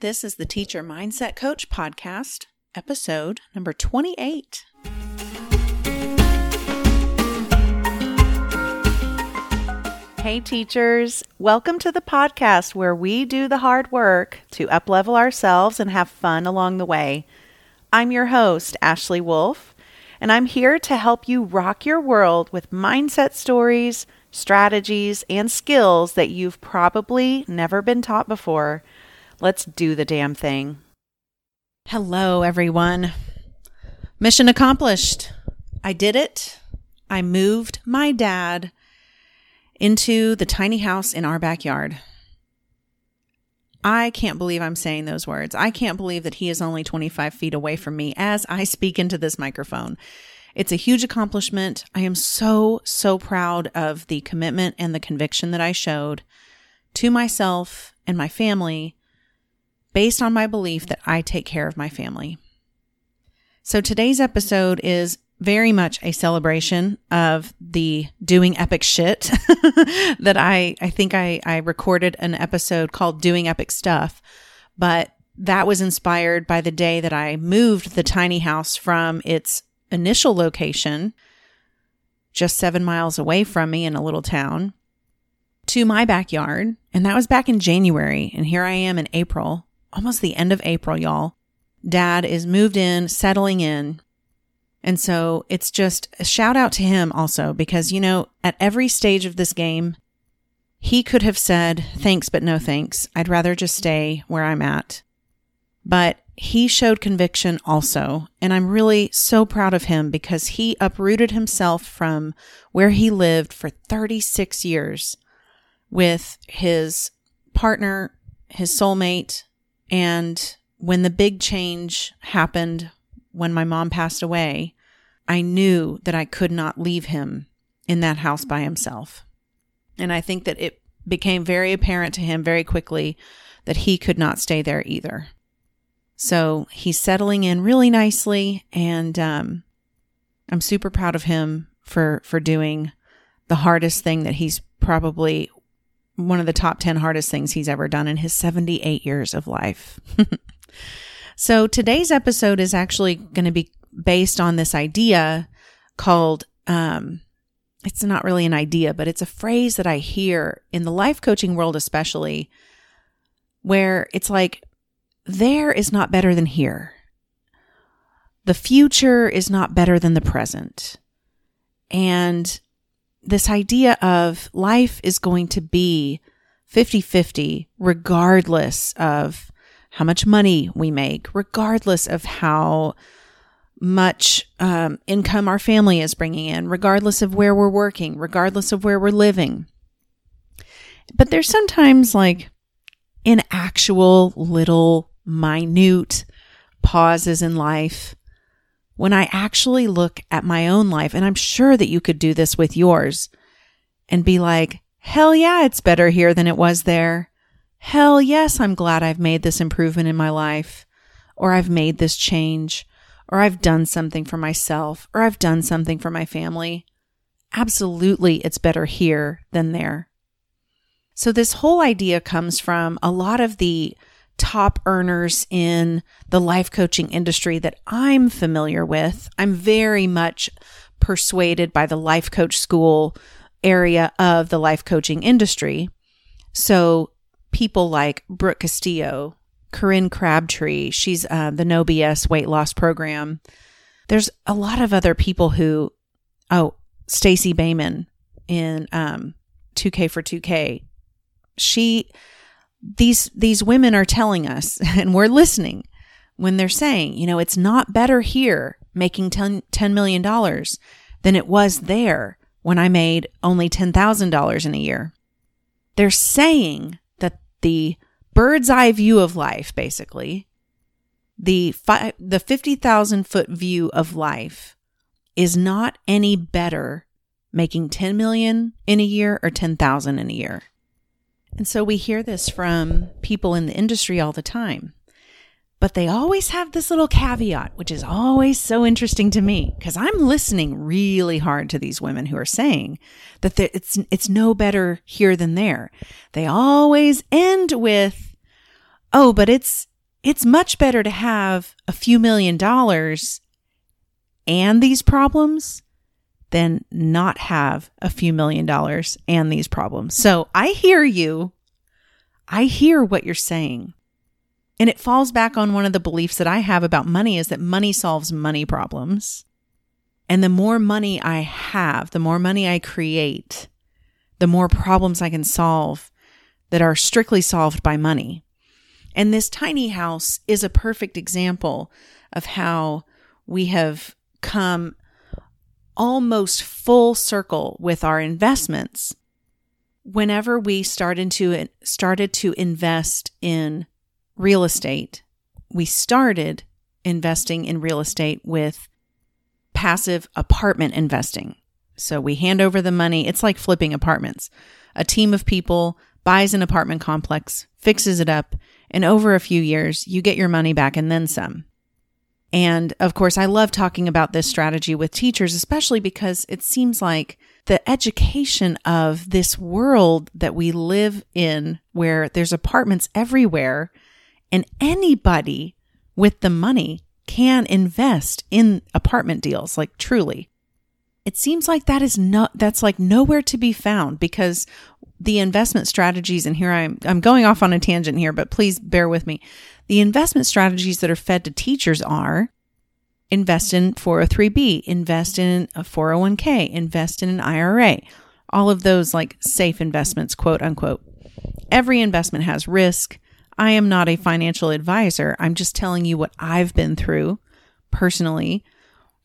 This is the Teacher Mindset Coach Podcast, episode number 28. Hey, teachers. Welcome to the podcast where we do the hard work to uplevel ourselves and have fun along the way. I'm your host, Ashley Wolfe, and I'm here to help you rock your world with mindset stories, strategies, and skills that you've probably never been taught before Let's do the damn thing. Hello, everyone. Mission accomplished. I did it. I moved my dad into the tiny house in our backyard. I can't believe I'm saying those words. I can't believe that he is only 25 feet away from me as I speak into this microphone. It's a huge accomplishment. I am so, so proud of the commitment and the conviction that I showed to myself and my family based on my belief that I take care of my family. So today's episode is very much a celebration of the doing epic shit that I, I think I, I recorded an episode called doing epic stuff, but that was inspired by the day that I moved the tiny house from its initial location, just seven miles away from me in a little town, to my backyard. And that was back in January. And here I am in April almost the end of April, y'all. Dad is moved in, settling in. And so it's just a shout out to him also because, you know, at every stage of this game, he could have said, thanks, but no thanks. I'd rather just stay where I'm at. But he showed conviction also. And I'm really so proud of him because he uprooted himself from where he lived for 36 years with his partner, his soulmate, and when the big change happened when my mom passed away, I knew that I could not leave him in that house by himself. And I think that it became very apparent to him very quickly that he could not stay there either. So he's settling in really nicely, and um, I'm super proud of him for for doing the hardest thing that he's probably one of the top 10 hardest things he's ever done in his 78 years of life. so today's episode is actually going to be based on this idea called, um, it's not really an idea, but it's a phrase that I hear in the life coaching world, especially where it's like, there is not better than here. The future is not better than the present. And this idea of life is going to be 50 50, regardless of how much money we make, regardless of how much um, income our family is bringing in, regardless of where we're working, regardless of where we're living. But there's sometimes like in actual little minute pauses in life when I actually look at my own life, and I'm sure that you could do this with yours and be like, hell yeah, it's better here than it was there. Hell yes, I'm glad I've made this improvement in my life, or I've made this change, or I've done something for myself, or I've done something for my family. Absolutely, it's better here than there. So, this whole idea comes from a lot of the top earners in the life coaching industry that I'm familiar with. I'm very much persuaded by the life coach school area of the life coaching industry. So people like Brooke Castillo, Corinne Crabtree, she's uh, the No BS weight loss program. There's a lot of other people who, oh, Stacey Boehman in um, 2K for 2K. She these these women are telling us and we're listening when they're saying, you know, it's not better here making 10, $10 million than it was there when I made only $10,000 in a year. They're saying that the bird's eye view of life, basically, the, fi- the 50,000 foot view of life is not any better making 10 million in a year or 10,000 in a year. And so we hear this from people in the industry all the time. But they always have this little caveat, which is always so interesting to me because I'm listening really hard to these women who are saying that it's, it's no better here than there. They always end with, oh, but it's, it's much better to have a few million dollars and these problems than not have a few million dollars and these problems. So I hear you. I hear what you're saying. And it falls back on one of the beliefs that I have about money is that money solves money problems. And the more money I have, the more money I create, the more problems I can solve that are strictly solved by money. And this tiny house is a perfect example of how we have come almost full circle with our investments whenever we started to started to invest in real estate. We started investing in real estate with passive apartment investing. So we hand over the money. It's like flipping apartments. A team of people buys an apartment complex fixes it up and over a few years you get your money back and then some and of course, I love talking about this strategy with teachers, especially because it seems like the education of this world that we live in, where there's apartments everywhere, and anybody with the money can invest in apartment deals, like truly. It seems like that is not, that's like nowhere to be found because the investment strategies, and here I'm, I'm going off on a tangent here, but please bear with me. The investment strategies that are fed to teachers are invest in 403b, invest in a 401k, invest in an IRA, all of those like safe investments, quote unquote. Every investment has risk. I am not a financial advisor. I'm just telling you what I've been through personally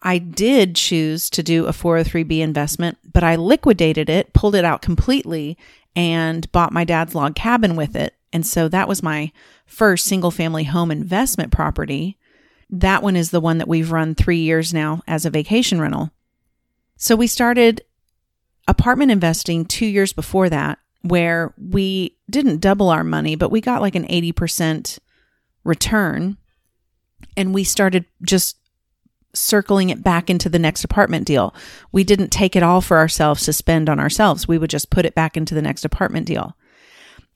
I did choose to do a 403b investment, but I liquidated it, pulled it out completely, and bought my dad's log cabin with it. And so that was my first single family home investment property. That one is the one that we've run three years now as a vacation rental. So we started apartment investing two years before that, where we didn't double our money, but we got like an 80% return. And we started just circling it back into the next apartment deal. We didn't take it all for ourselves to spend on ourselves. We would just put it back into the next apartment deal.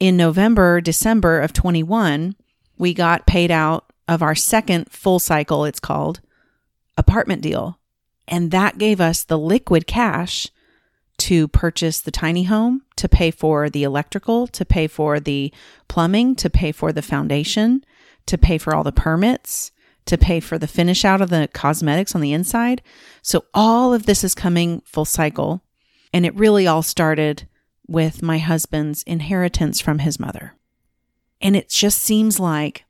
In November, December of 21, we got paid out of our second full cycle, it's called apartment deal. And that gave us the liquid cash to purchase the tiny home, to pay for the electrical, to pay for the plumbing, to pay for the foundation, to pay for all the permits, to pay for the finish out of the cosmetics on the inside. So all of this is coming full cycle. And it really all started with my husband's inheritance from his mother. And it just seems like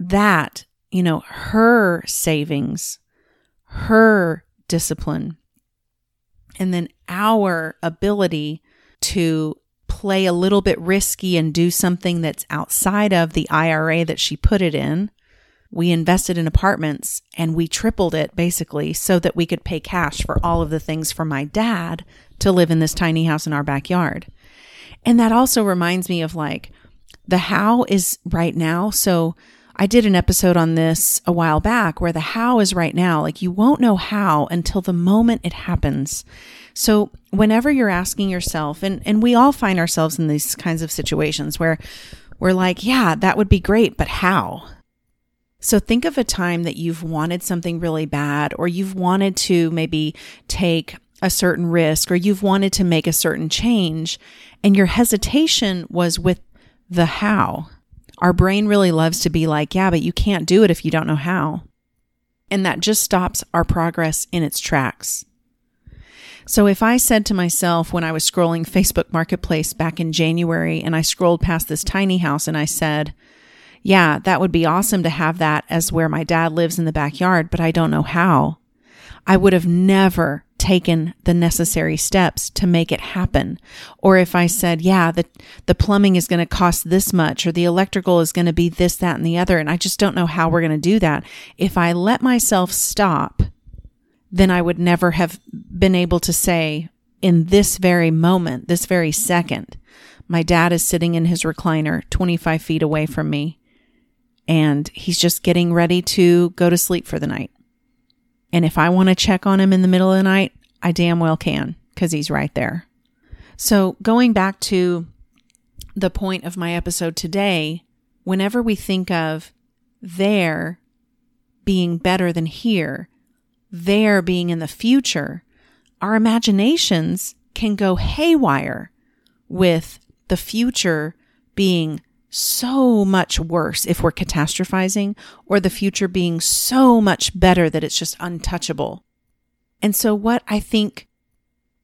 that, you know, her savings, her discipline, and then our ability to play a little bit risky and do something that's outside of the IRA that she put it in we invested in apartments and we tripled it basically so that we could pay cash for all of the things for my dad to live in this tiny house in our backyard. And that also reminds me of like the how is right now. So I did an episode on this a while back where the how is right now. Like you won't know how until the moment it happens. So whenever you're asking yourself, and, and we all find ourselves in these kinds of situations where we're like, yeah, that would be great, but how? So think of a time that you've wanted something really bad, or you've wanted to maybe take a certain risk, or you've wanted to make a certain change, and your hesitation was with the how. Our brain really loves to be like, yeah, but you can't do it if you don't know how. And that just stops our progress in its tracks. So if I said to myself when I was scrolling Facebook Marketplace back in January and I scrolled past this tiny house and I said, yeah, that would be awesome to have that as where my dad lives in the backyard, but I don't know how. I would have never taken the necessary steps to make it happen. Or if I said, yeah, the, the plumbing is going to cost this much or the electrical is going to be this, that, and the other, and I just don't know how we're going to do that. If I let myself stop, then I would never have been able to say in this very moment, this very second, my dad is sitting in his recliner 25 feet away from me and he's just getting ready to go to sleep for the night. And if I want to check on him in the middle of the night, I damn well can because he's right there. So, going back to the point of my episode today, whenever we think of there being better than here, there being in the future, our imaginations can go haywire with the future being so much worse if we're catastrophizing, or the future being so much better that it's just untouchable. And so, what I think,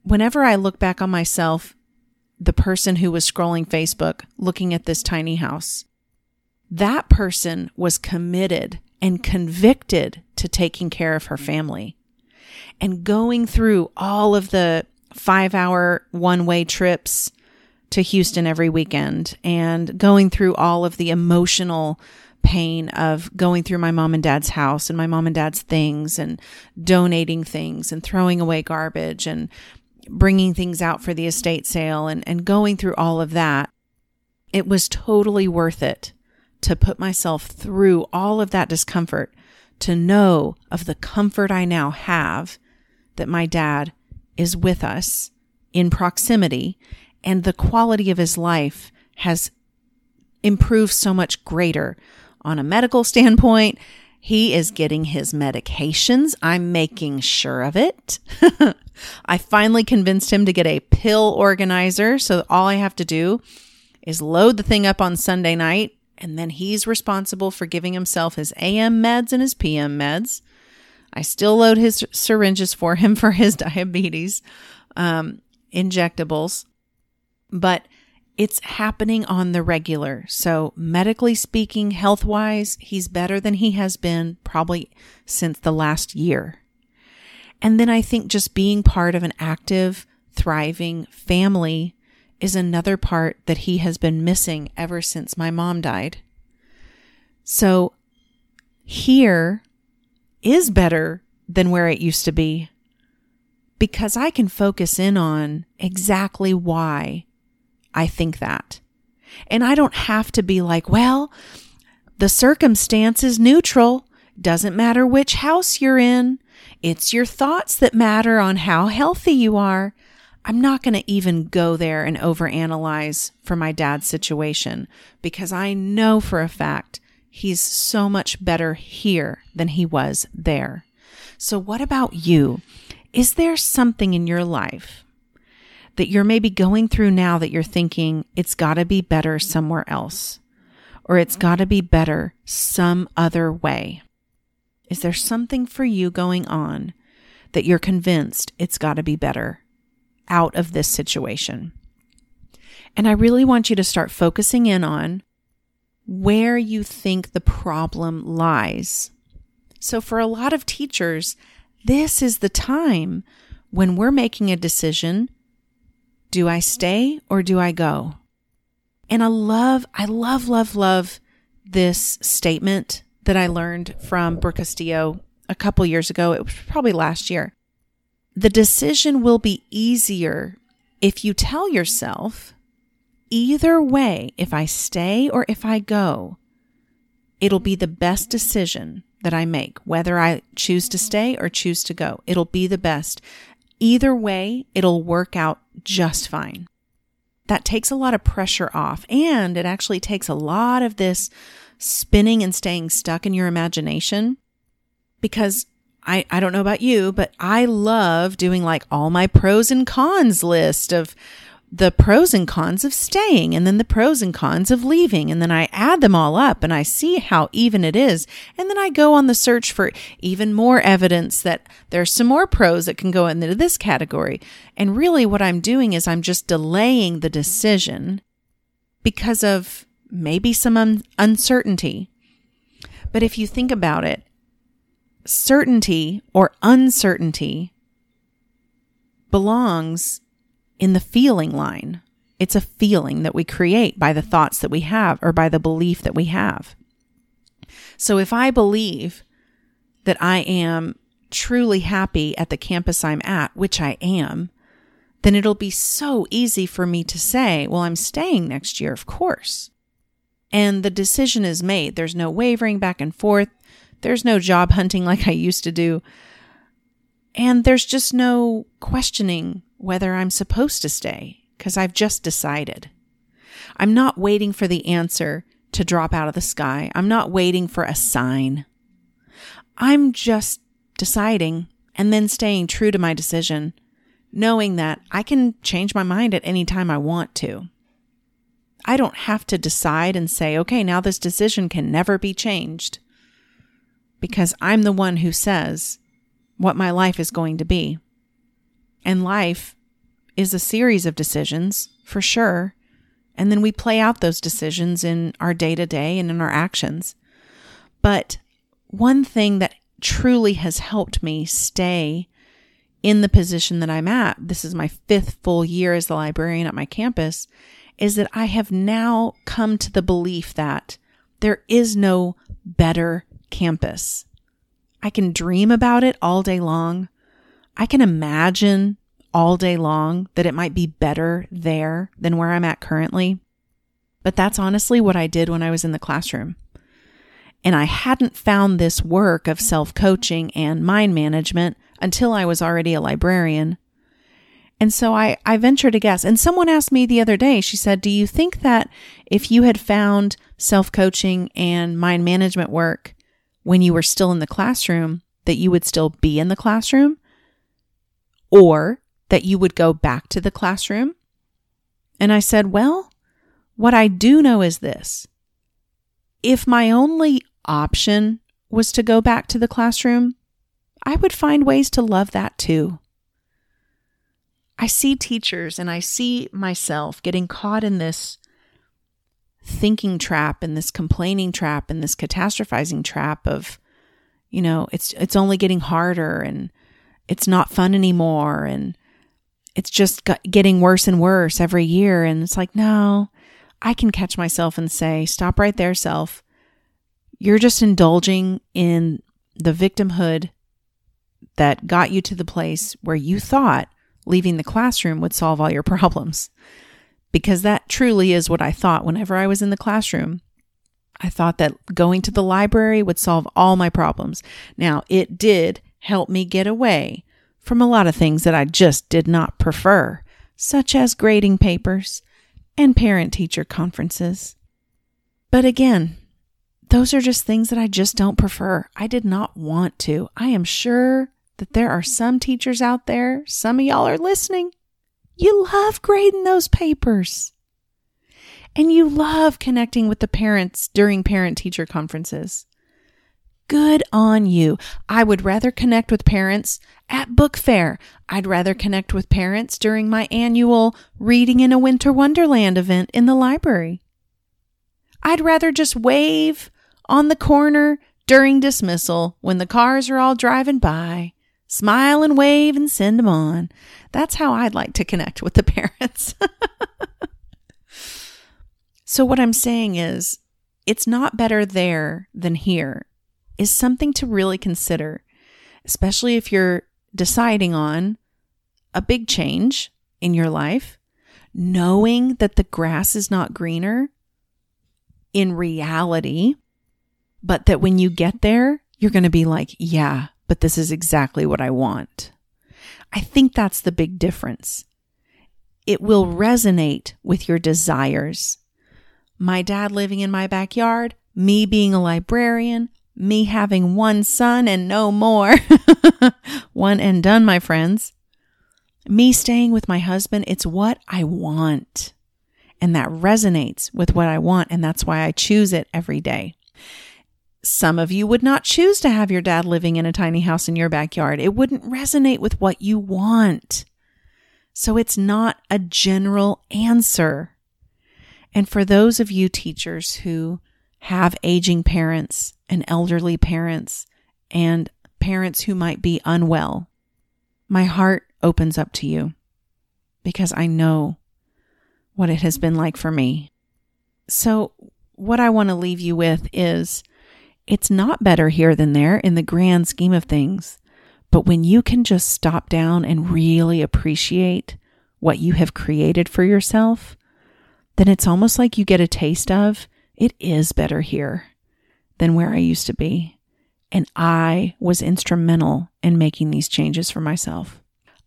whenever I look back on myself, the person who was scrolling Facebook looking at this tiny house, that person was committed and convicted to taking care of her family and going through all of the five hour one way trips to Houston every weekend and going through all of the emotional pain of going through my mom and dad's house and my mom and dad's things and donating things and throwing away garbage and bringing things out for the estate sale and, and going through all of that. It was totally worth it to put myself through all of that discomfort to know of the comfort I now have that my dad is with us in proximity and the quality of his life has improved so much greater on a medical standpoint. He is getting his medications. I'm making sure of it. I finally convinced him to get a pill organizer. So all I have to do is load the thing up on Sunday night, and then he's responsible for giving himself his AM meds and his PM meds. I still load his syringes for him for his diabetes um, injectables but it's happening on the regular. So, medically speaking, health wise, he's better than he has been probably since the last year. And then I think just being part of an active, thriving family is another part that he has been missing ever since my mom died. So, here is better than where it used to be because I can focus in on exactly why I think that. And I don't have to be like, well, the circumstance is neutral. Doesn't matter which house you're in. It's your thoughts that matter on how healthy you are. I'm not going to even go there and overanalyze for my dad's situation because I know for a fact he's so much better here than he was there. So, what about you? Is there something in your life that you're maybe going through now that you're thinking it's got to be better somewhere else or it's got to be better some other way? Is there something for you going on that you're convinced it's got to be better out of this situation? And I really want you to start focusing in on where you think the problem lies. So, for a lot of teachers, this is the time when we're making a decision do I stay or do I go? And I love, I love, love, love this statement that I learned from Brooke Castillo a couple years ago. It was probably last year. The decision will be easier if you tell yourself, either way, if I stay or if I go, it'll be the best decision that I make, whether I choose to stay or choose to go. It'll be the best. Either way, it'll work out just fine. That takes a lot of pressure off, and it actually takes a lot of this spinning and staying stuck in your imagination because I, I don't know about you, but I love doing like all my pros and cons list of the pros and cons of staying and then the pros and cons of leaving. And then I add them all up and I see how even it is. And then I go on the search for even more evidence that there's some more pros that can go into this category. And really, what I'm doing is I'm just delaying the decision because of maybe some un- uncertainty. But if you think about it, certainty or uncertainty belongs in the feeling line. It's a feeling that we create by the thoughts that we have or by the belief that we have. So if I believe that I am truly happy at the campus I'm at, which I am, then it'll be so easy for me to say, well, I'm staying next year, of course. And the decision is made. There's no wavering back and forth. There's no job hunting like I used to do. And there's just no questioning whether I'm supposed to stay because I've just decided. I'm not waiting for the answer to drop out of the sky. I'm not waiting for a sign. I'm just deciding and then staying true to my decision, knowing that I can change my mind at any time I want to. I don't have to decide and say, okay, now this decision can never be changed because I'm the one who says what my life is going to be. And life is a series of decisions, for sure. And then we play out those decisions in our day to day and in our actions. But one thing that truly has helped me stay in the position that I'm at, this is my fifth full year as the librarian at my campus, is that I have now come to the belief that there is no better campus. I can dream about it all day long. I can imagine all day long that it might be better there than where I'm at currently. But that's honestly what I did when I was in the classroom. And I hadn't found this work of self coaching and mind management until I was already a librarian. And so I, I venture to guess. And someone asked me the other day, she said, Do you think that if you had found self coaching and mind management work when you were still in the classroom, that you would still be in the classroom? Or that you would go back to the classroom? And I said, Well, what I do know is this if my only option was to go back to the classroom, I would find ways to love that too. I see teachers and I see myself getting caught in this thinking trap and this complaining trap and this catastrophizing trap of you know it's it's only getting harder and it's not fun anymore and it's just getting worse and worse every year and it's like no I can catch myself and say stop right there self you're just indulging in the victimhood that got you to the place where you thought leaving the classroom would solve all your problems. Because that truly is what I thought whenever I was in the classroom. I thought that going to the library would solve all my problems. Now, it did help me get away from a lot of things that I just did not prefer, such as grading papers and parent teacher conferences. But again, those are just things that I just don't prefer. I did not want to. I am sure that there are some teachers out there, some of y'all are listening. You love grading those papers. And you love connecting with the parents during parent teacher conferences. Good on you. I would rather connect with parents at book fair. I'd rather connect with parents during my annual Reading in a Winter Wonderland event in the library. I'd rather just wave on the corner during dismissal when the cars are all driving by smile and wave and send them on. That's how I'd like to connect with the parents. so, what I'm saying is, it's not better there than here, is something to really consider, especially if you're deciding on a big change in your life, knowing that the grass is not greener in reality, but that when you get there, you're going to be like, yeah, but this is exactly what I want. I think that's the big difference. It will resonate with your desires. My dad living in my backyard, me being a librarian, me having one son and no more. one and done, my friends. Me staying with my husband, it's what I want. And that resonates with what I want. And that's why I choose it every day. Some of you would not choose to have your dad living in a tiny house in your backyard. It wouldn't resonate with what you want. So it's not a general answer. And for those of you teachers who have aging parents and elderly parents and parents who might be unwell, my heart opens up to you because I know what it has been like for me. So, what I want to leave you with is it's not better here than there in the grand scheme of things. But when you can just stop down and really appreciate what you have created for yourself, then it's almost like you get a taste of it is better here than where I used to be. And I was instrumental in making these changes for myself.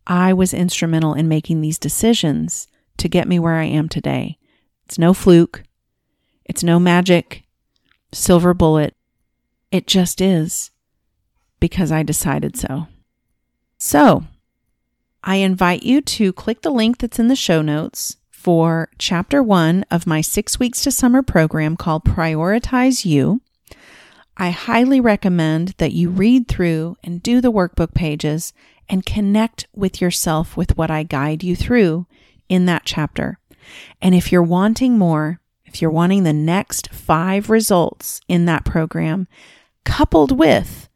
I was instrumental in making these decisions to get me where I am today. It's no fluke. It's no magic, silver bullet. It just is because I decided so. So, I invite you to click the link that's in the show notes for chapter one of my six weeks to summer program called Prioritize You. I highly recommend that you read through and do the workbook pages and connect with yourself with what I guide you through in that chapter. And if you're wanting more, if you're wanting the next five results in that program, coupled with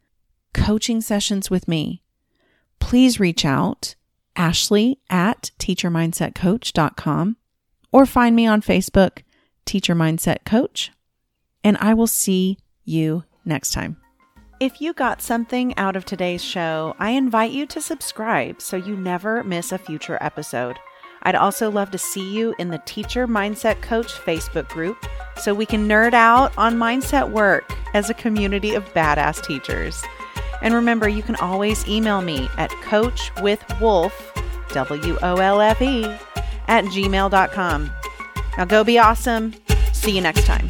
coaching sessions with me, please reach out, Ashley at teachermindsetcoach.com, or find me on Facebook, Teacher Mindset Coach, and I will see you next time. If you got something out of today's show, I invite you to subscribe so you never miss a future episode. I'd also love to see you in the Teacher Mindset Coach Facebook group so we can nerd out on mindset work as a community of badass teachers. And remember, you can always email me at coachwithwolfe, W O L F E, at gmail.com. Now go be awesome. See you next time.